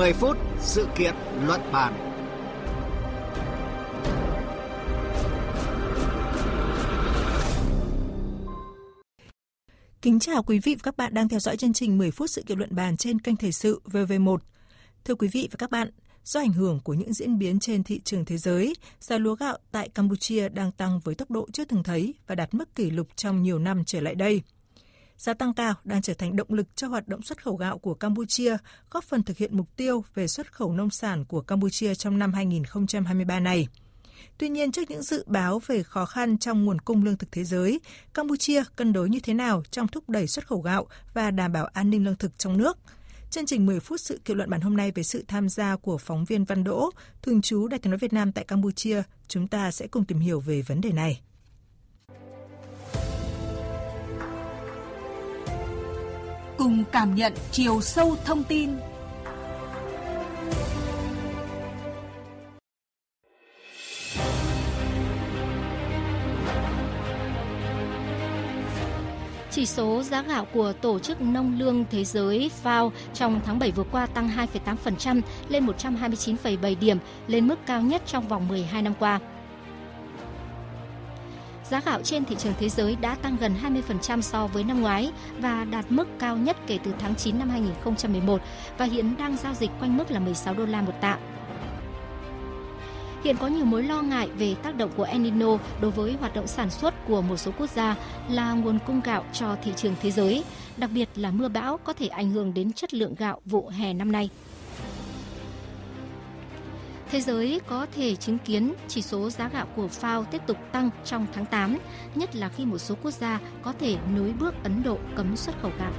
10 phút sự kiện luận bàn. Kính chào quý vị và các bạn đang theo dõi chương trình 10 phút sự kiện luận bàn trên kênh Thời sự VV1. Thưa quý vị và các bạn, do ảnh hưởng của những diễn biến trên thị trường thế giới, giá lúa gạo tại Campuchia đang tăng với tốc độ chưa từng thấy và đạt mức kỷ lục trong nhiều năm trở lại đây. Giá tăng cao đang trở thành động lực cho hoạt động xuất khẩu gạo của Campuchia, góp phần thực hiện mục tiêu về xuất khẩu nông sản của Campuchia trong năm 2023 này. Tuy nhiên, trước những dự báo về khó khăn trong nguồn cung lương thực thế giới, Campuchia cân đối như thế nào trong thúc đẩy xuất khẩu gạo và đảm bảo an ninh lương thực trong nước? Chương trình 10 phút sự kiện luận bản hôm nay với sự tham gia của phóng viên Văn Đỗ, thường trú Đại tiếng nói Việt Nam tại Campuchia, chúng ta sẽ cùng tìm hiểu về vấn đề này. Cùng cảm nhận chiều sâu thông tin Chỉ số giá gạo của Tổ chức Nông lương Thế giới FAO trong tháng 7 vừa qua tăng 2,8% lên 129,7 điểm, lên mức cao nhất trong vòng 12 năm qua. Giá gạo trên thị trường thế giới đã tăng gần 20% so với năm ngoái và đạt mức cao nhất kể từ tháng 9 năm 2011 và hiện đang giao dịch quanh mức là 16 đô la một tạ. Hiện có nhiều mối lo ngại về tác động của El Nino đối với hoạt động sản xuất của một số quốc gia là nguồn cung gạo cho thị trường thế giới, đặc biệt là mưa bão có thể ảnh hưởng đến chất lượng gạo vụ hè năm nay. Thế giới có thể chứng kiến chỉ số giá gạo của FAO tiếp tục tăng trong tháng 8, nhất là khi một số quốc gia có thể nối bước Ấn Độ cấm xuất khẩu gạo.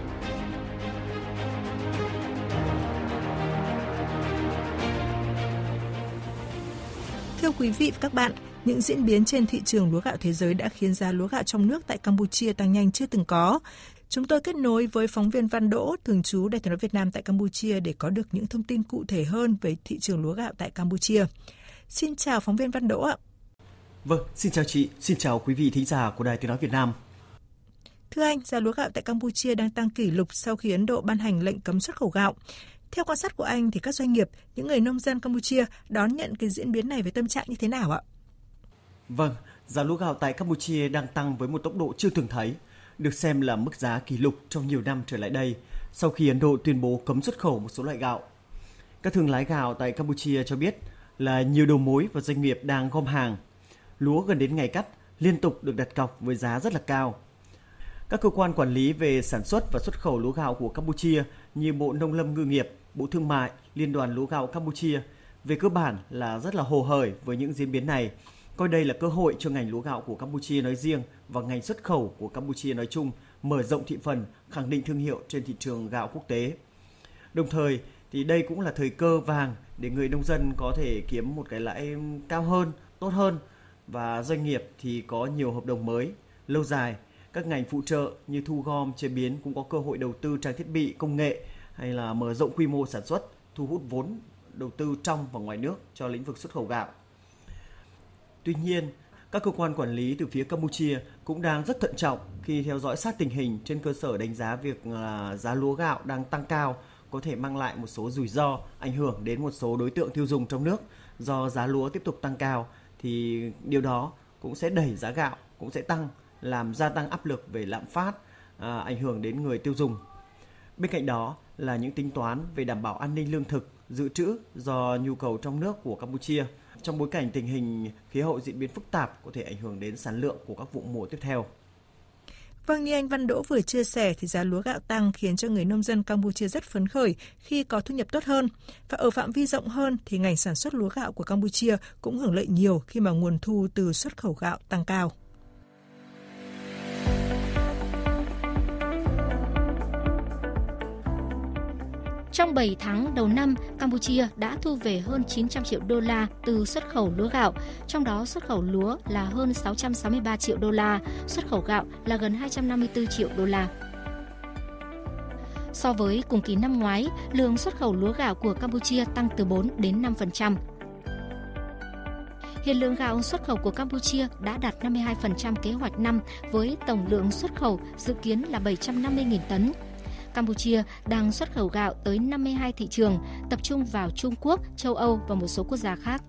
Thưa quý vị và các bạn, những diễn biến trên thị trường lúa gạo thế giới đã khiến giá lúa gạo trong nước tại Campuchia tăng nhanh chưa từng có. Chúng tôi kết nối với phóng viên Văn Đỗ, thường trú Đại tiếng nói Việt Nam tại Campuchia để có được những thông tin cụ thể hơn về thị trường lúa gạo tại Campuchia. Xin chào phóng viên Văn Đỗ ạ. Vâng, xin chào chị, xin chào quý vị thính giả của Đài Tiếng nói Việt Nam. Thưa anh, giá lúa gạo tại Campuchia đang tăng kỷ lục sau khi Ấn Độ ban hành lệnh cấm xuất khẩu gạo. Theo quan sát của anh thì các doanh nghiệp, những người nông dân Campuchia đón nhận cái diễn biến này với tâm trạng như thế nào ạ? Vâng, giá lúa gạo tại Campuchia đang tăng với một tốc độ chưa từng thấy, được xem là mức giá kỷ lục trong nhiều năm trở lại đây sau khi Ấn Độ tuyên bố cấm xuất khẩu một số loại gạo. Các thương lái gạo tại Campuchia cho biết là nhiều đầu mối và doanh nghiệp đang gom hàng. Lúa gần đến ngày cắt liên tục được đặt cọc với giá rất là cao. Các cơ quan quản lý về sản xuất và xuất khẩu lúa gạo của Campuchia như Bộ Nông lâm Ngư nghiệp, Bộ Thương mại, Liên đoàn Lúa gạo Campuchia về cơ bản là rất là hồ hởi với những diễn biến này, coi đây là cơ hội cho ngành lúa gạo của Campuchia nói riêng và ngành xuất khẩu của Campuchia nói chung mở rộng thị phần, khẳng định thương hiệu trên thị trường gạo quốc tế. Đồng thời thì đây cũng là thời cơ vàng để người nông dân có thể kiếm một cái lãi cao hơn, tốt hơn và doanh nghiệp thì có nhiều hợp đồng mới, lâu dài. Các ngành phụ trợ như thu gom, chế biến cũng có cơ hội đầu tư trang thiết bị, công nghệ hay là mở rộng quy mô sản xuất, thu hút vốn đầu tư trong và ngoài nước cho lĩnh vực xuất khẩu gạo. Tuy nhiên, các cơ quan quản lý từ phía Campuchia cũng đang rất thận trọng khi theo dõi sát tình hình trên cơ sở đánh giá việc à, giá lúa gạo đang tăng cao có thể mang lại một số rủi ro ảnh hưởng đến một số đối tượng tiêu dùng trong nước. Do giá lúa tiếp tục tăng cao thì điều đó cũng sẽ đẩy giá gạo cũng sẽ tăng làm gia tăng áp lực về lạm phát à, ảnh hưởng đến người tiêu dùng. Bên cạnh đó là những tính toán về đảm bảo an ninh lương thực dự trữ do nhu cầu trong nước của Campuchia trong bối cảnh tình hình khí hậu diễn biến phức tạp có thể ảnh hưởng đến sản lượng của các vụ mùa tiếp theo. Vâng, như anh Văn Đỗ vừa chia sẻ thì giá lúa gạo tăng khiến cho người nông dân Campuchia rất phấn khởi khi có thu nhập tốt hơn. Và ở phạm vi rộng hơn thì ngành sản xuất lúa gạo của Campuchia cũng hưởng lợi nhiều khi mà nguồn thu từ xuất khẩu gạo tăng cao. Trong 7 tháng đầu năm, Campuchia đã thu về hơn 900 triệu đô la từ xuất khẩu lúa gạo, trong đó xuất khẩu lúa là hơn 663 triệu đô la, xuất khẩu gạo là gần 254 triệu đô la. So với cùng kỳ năm ngoái, lượng xuất khẩu lúa gạo của Campuchia tăng từ 4 đến 5%. Hiện lượng gạo xuất khẩu của Campuchia đã đạt 52% kế hoạch năm với tổng lượng xuất khẩu dự kiến là 750.000 tấn, Campuchia đang xuất khẩu gạo tới 52 thị trường, tập trung vào Trung Quốc, châu Âu và một số quốc gia khác.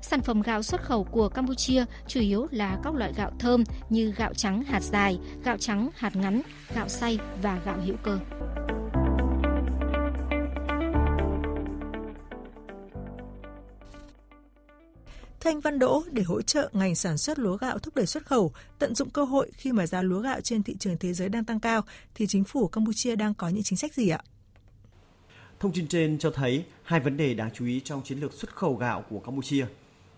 Sản phẩm gạo xuất khẩu của Campuchia chủ yếu là các loại gạo thơm như gạo trắng hạt dài, gạo trắng hạt ngắn, gạo xay và gạo hữu cơ. Thanh Văn Đỗ để hỗ trợ ngành sản xuất lúa gạo thúc đẩy xuất khẩu, tận dụng cơ hội khi mà giá lúa gạo trên thị trường thế giới đang tăng cao, thì chính phủ Campuchia đang có những chính sách gì ạ? Thông tin trên cho thấy hai vấn đề đáng chú ý trong chiến lược xuất khẩu gạo của Campuchia.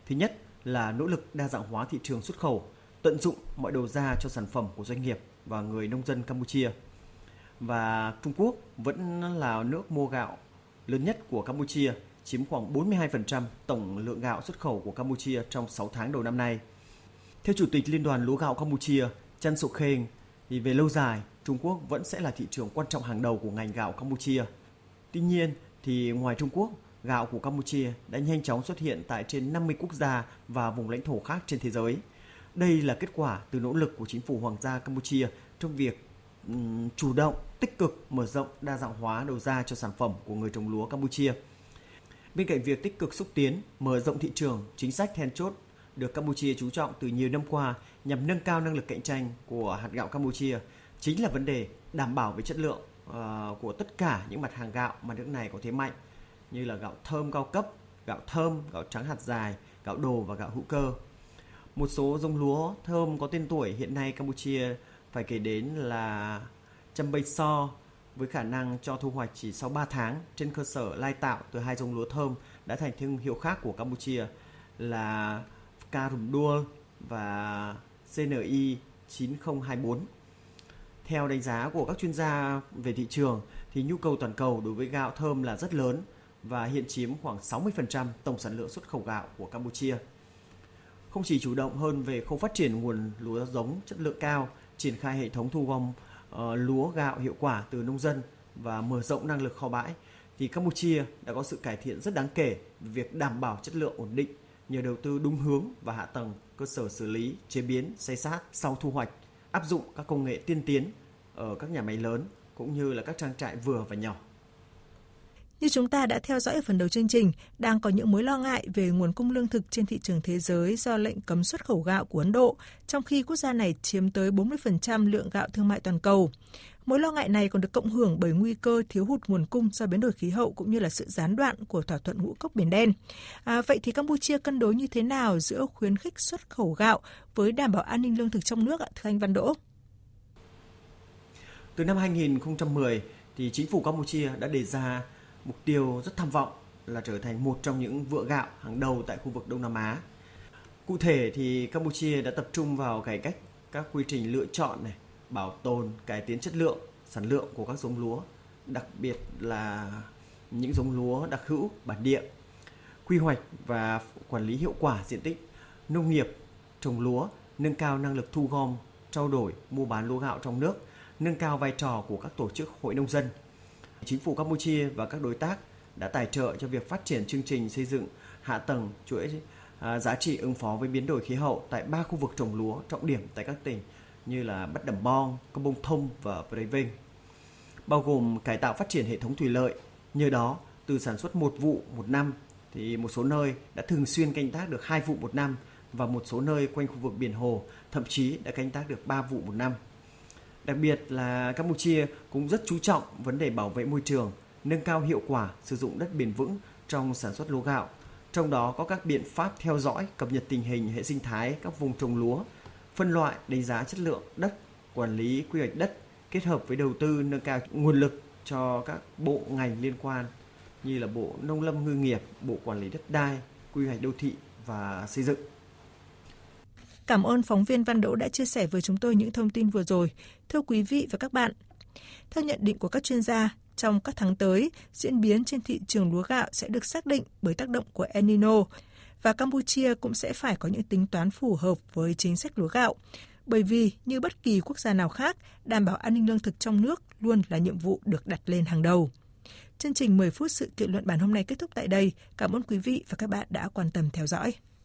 Thứ nhất là nỗ lực đa dạng hóa thị trường xuất khẩu, tận dụng mọi đầu ra cho sản phẩm của doanh nghiệp và người nông dân Campuchia. Và Trung Quốc vẫn là nước mua gạo lớn nhất của Campuchia chiếm khoảng 42% tổng lượng gạo xuất khẩu của Campuchia trong 6 tháng đầu năm nay. Theo Chủ tịch Liên đoàn Lúa gạo Campuchia, Chan Sok Kheng, thì về lâu dài, Trung Quốc vẫn sẽ là thị trường quan trọng hàng đầu của ngành gạo Campuchia. Tuy nhiên, thì ngoài Trung Quốc, gạo của Campuchia đã nhanh chóng xuất hiện tại trên 50 quốc gia và vùng lãnh thổ khác trên thế giới. Đây là kết quả từ nỗ lực của chính phủ Hoàng gia Campuchia trong việc chủ động, tích cực mở rộng đa dạng hóa đầu ra cho sản phẩm của người trồng lúa Campuchia – Bên cạnh việc tích cực xúc tiến, mở rộng thị trường, chính sách then chốt được Campuchia chú trọng từ nhiều năm qua nhằm nâng cao năng lực cạnh tranh của hạt gạo Campuchia chính là vấn đề đảm bảo về chất lượng uh, của tất cả những mặt hàng gạo mà nước này có thế mạnh như là gạo thơm cao cấp, gạo thơm, gạo trắng hạt dài, gạo đồ và gạo hữu cơ. Một số giống lúa thơm có tên tuổi hiện nay Campuchia phải kể đến là châm bay so, với khả năng cho thu hoạch chỉ sau 3 tháng trên cơ sở lai tạo từ hai giống lúa thơm đã thành thương hiệu khác của Campuchia là Karumdua và CNI 9024. Theo đánh giá của các chuyên gia về thị trường thì nhu cầu toàn cầu đối với gạo thơm là rất lớn và hiện chiếm khoảng 60% tổng sản lượng xuất khẩu gạo của Campuchia. Không chỉ chủ động hơn về khâu phát triển nguồn lúa giống chất lượng cao, triển khai hệ thống thu gom uh, lúa gạo hiệu quả từ nông dân và mở rộng năng lực kho bãi thì Campuchia đã có sự cải thiện rất đáng kể về việc đảm bảo chất lượng ổn định nhờ đầu tư đúng hướng và hạ tầng cơ sở xử lý, chế biến, xay sát sau thu hoạch, áp dụng các công nghệ tiên tiến ở các nhà máy lớn cũng như là các trang trại vừa và nhỏ. Như chúng ta đã theo dõi ở phần đầu chương trình, đang có những mối lo ngại về nguồn cung lương thực trên thị trường thế giới do lệnh cấm xuất khẩu gạo của Ấn Độ, trong khi quốc gia này chiếm tới 40% lượng gạo thương mại toàn cầu. Mối lo ngại này còn được cộng hưởng bởi nguy cơ thiếu hụt nguồn cung do biến đổi khí hậu cũng như là sự gián đoạn của thỏa thuận ngũ cốc Biển Đen. À, vậy thì Campuchia cân đối như thế nào giữa khuyến khích xuất khẩu gạo với đảm bảo an ninh lương thực trong nước ạ, thưa anh Văn Đỗ? Từ năm 2010, thì chính phủ Campuchia đã đề ra mục tiêu rất tham vọng là trở thành một trong những vựa gạo hàng đầu tại khu vực Đông Nam Á. Cụ thể thì Campuchia đã tập trung vào cải cách các quy trình lựa chọn này, bảo tồn, cải tiến chất lượng, sản lượng của các giống lúa, đặc biệt là những giống lúa đặc hữu bản địa, quy hoạch và quản lý hiệu quả diện tích nông nghiệp trồng lúa, nâng cao năng lực thu gom, trao đổi, mua bán lúa gạo trong nước, nâng cao vai trò của các tổ chức hội nông dân – Chính phủ Campuchia và các đối tác đã tài trợ cho việc phát triển chương trình xây dựng hạ tầng chuỗi à, giá trị ứng phó với biến đổi khí hậu tại ba khu vực trồng lúa trọng điểm tại các tỉnh như là Bất Đầm Bong, Công Bông Thông và Prey bao gồm cải tạo phát triển hệ thống thủy lợi. Nhờ đó, từ sản xuất một vụ một năm thì một số nơi đã thường xuyên canh tác được hai vụ một năm và một số nơi quanh khu vực biển hồ thậm chí đã canh tác được ba vụ một năm. Đặc biệt là Campuchia cũng rất chú trọng vấn đề bảo vệ môi trường, nâng cao hiệu quả sử dụng đất bền vững trong sản xuất lúa gạo. Trong đó có các biện pháp theo dõi, cập nhật tình hình hệ sinh thái các vùng trồng lúa, phân loại, đánh giá chất lượng đất, quản lý quy hoạch đất kết hợp với đầu tư nâng cao nguồn lực cho các bộ ngành liên quan như là Bộ Nông lâm Ngư nghiệp, Bộ Quản lý đất đai, Quy hoạch đô thị và xây dựng. Cảm ơn phóng viên Văn Đỗ đã chia sẻ với chúng tôi những thông tin vừa rồi. Thưa quý vị và các bạn, theo nhận định của các chuyên gia, trong các tháng tới, diễn biến trên thị trường lúa gạo sẽ được xác định bởi tác động của El Nino và Campuchia cũng sẽ phải có những tính toán phù hợp với chính sách lúa gạo. Bởi vì, như bất kỳ quốc gia nào khác, đảm bảo an ninh lương thực trong nước luôn là nhiệm vụ được đặt lên hàng đầu. Chương trình 10 phút sự kiện luận bản hôm nay kết thúc tại đây. Cảm ơn quý vị và các bạn đã quan tâm theo dõi.